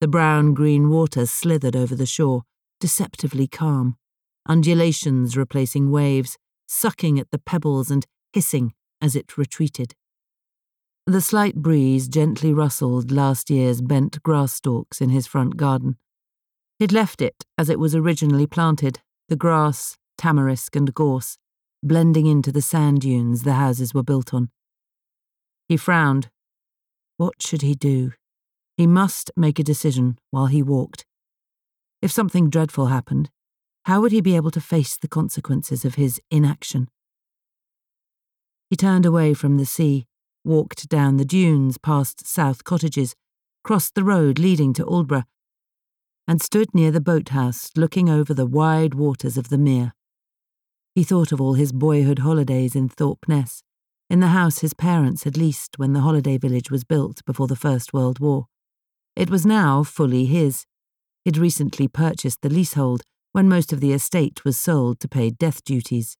The brown green water slithered over the shore, deceptively calm, undulations replacing waves, sucking at the pebbles and hissing as it retreated. The slight breeze gently rustled last year's bent grass stalks in his front garden. He'd left it as it was originally planted, the grass, tamarisk, and gorse, blending into the sand dunes the houses were built on. He frowned. What should he do? He must make a decision while he walked. If something dreadful happened, how would he be able to face the consequences of his inaction? He turned away from the sea, walked down the dunes past South Cottages, crossed the road leading to Aldeburgh, and stood near the boathouse looking over the wide waters of the mere. He thought of all his boyhood holidays in Thorpeness, in the house his parents had leased when the holiday village was built before the First World War. It was now fully his. He'd recently purchased the leasehold when most of the estate was sold to pay death duties.